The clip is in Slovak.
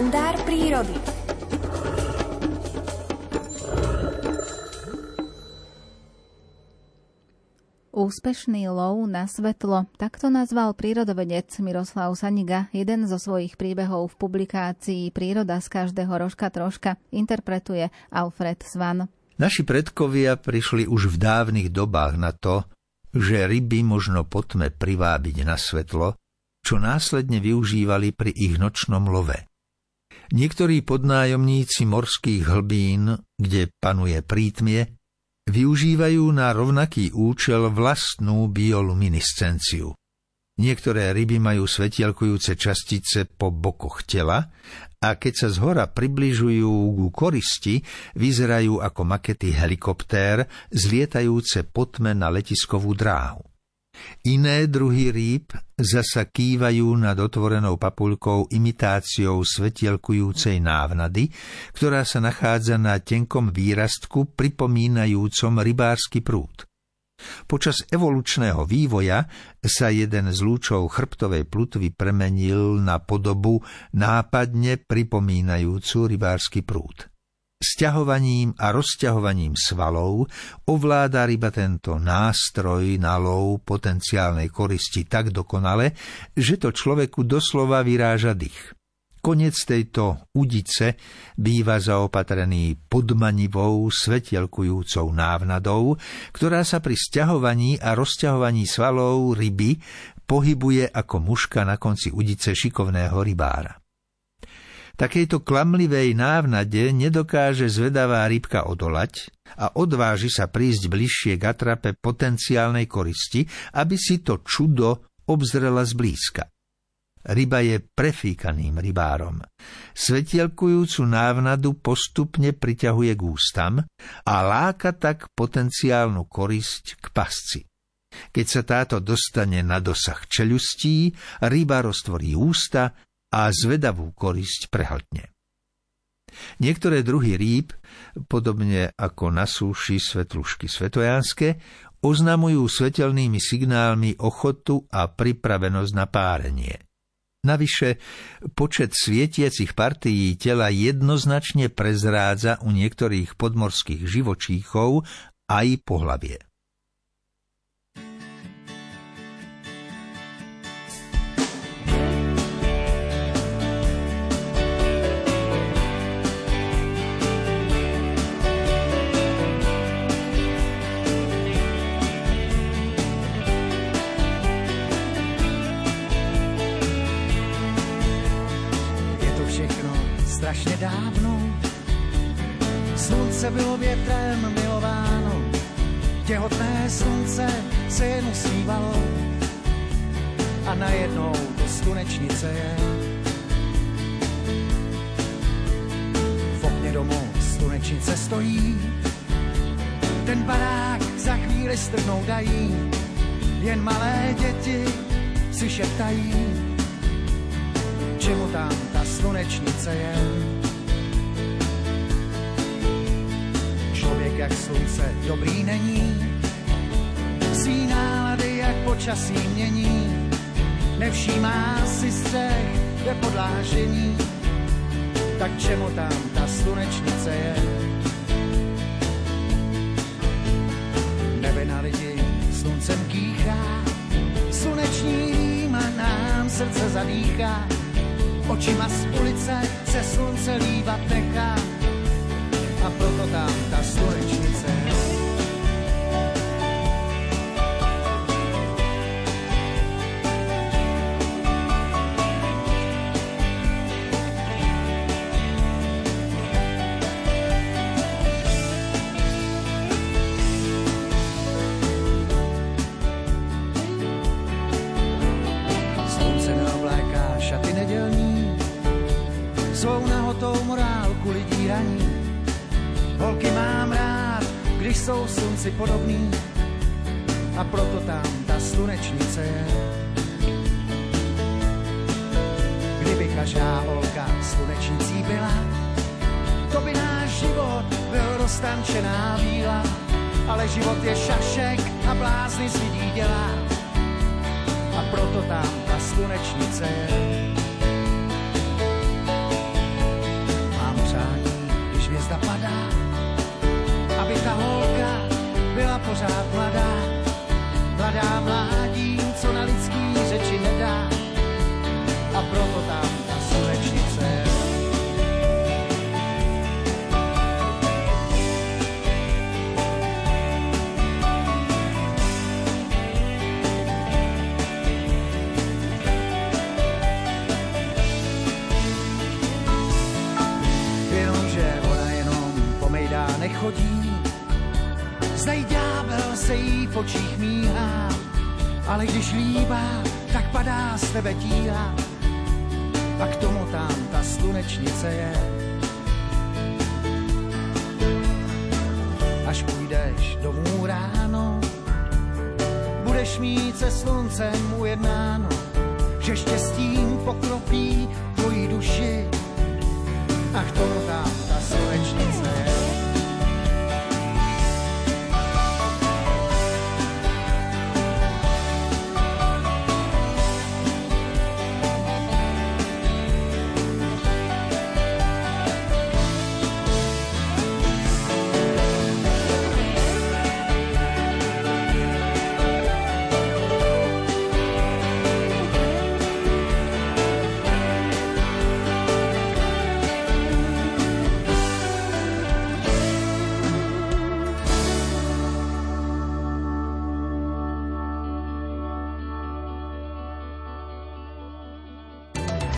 kalendár prírody. Úspešný lov na svetlo, takto nazval prírodovedec Miroslav Saniga jeden zo svojich príbehov v publikácii Príroda z každého rožka troška interpretuje Alfred Svan. Naši predkovia prišli už v dávnych dobách na to, že ryby možno potme privábiť na svetlo, čo následne využívali pri ich nočnom love. Niektorí podnájomníci morských hlbín, kde panuje prítmie, využívajú na rovnaký účel vlastnú bioluminiscenciu. Niektoré ryby majú svetielkujúce častice po bokoch tela a keď sa zhora približujú ku koristi, vyzerajú ako makety helikoptér zlietajúce potme na letiskovú dráhu. Iné druhy rýb zasa kývajú nad otvorenou papulkou imitáciou svetielkujúcej návnady, ktorá sa nachádza na tenkom výrastku pripomínajúcom rybársky prúd. Počas evolučného vývoja sa jeden z lúčov chrbtovej plutvy premenil na podobu nápadne pripomínajúcu rybársky prúd. Sťahovaním a rozťahovaním svalov ovláda ryba tento nástroj na lov potenciálnej koristi tak dokonale, že to človeku doslova vyráža dých. Konec tejto udice býva zaopatrený podmanivou, svetielkujúcou návnadou, ktorá sa pri sťahovaní a rozťahovaní svalov ryby pohybuje ako muška na konci udice šikovného rybára. Takejto klamlivej návnade nedokáže zvedavá rybka odolať a odváži sa prísť bližšie k atrape potenciálnej koristi, aby si to čudo obzrela zblízka. Ryba je prefíkaným rybárom. Svetielkujúcu návnadu postupne priťahuje k ústam a láka tak potenciálnu korisť k pasci. Keď sa táto dostane na dosah čeľustí, ryba roztvorí ústa a zvedavú korisť prehltne. Niektoré druhy rýb, podobne ako na súši svetlušky svetojánske, oznamujú svetelnými signálmi ochotu a pripravenosť na párenie. Navyše, počet svietiacich partií tela jednoznačne prezrádza u niektorých podmorských živočíchov aj pohlavie. Strašně dávno. Slunce bylo větrem milováno, těhotné slunce se jen usmívalo a najednou to slunečnice je. V okně domu slunečnice stojí, ten barák za chvíli strhnou dají, jen malé děti si šeptají, čemu tam ta slunečnice je. Člověk jak slunce dobrý není, svý nálady jak počasí mění, nevšímá si střech, kde podlážení, tak čemu tam ta slunečnice je. Nebe na lidi sluncem kýchá, sluneční rýma nám srdce zadýchá, Očima z ulice se slunce lívat nechá a proto tam ta slunečnice morálku lidí raní. Holky mám rád, když jsou slunci podobný a proto tam ta slunečnice je. Kdyby každá holka slunečnicí byla, to by náš život byl roztančená víla, ale život je šašek a blázny z lidí dělá a proto tam ta slunečnice je. Pořád mladá, mladá mládí, co na lidský řeči nedá. A proto tam ta slunečnice chodí, v očích míhá, ale když líbá, tak padá z tebe tíha. A k tomu tam ta slunečnice je. Až půjdeš domů ráno, budeš mít se sluncem ujednáno, že štěstím pokropí tvoji duši. A k tomu tam ta slunečnice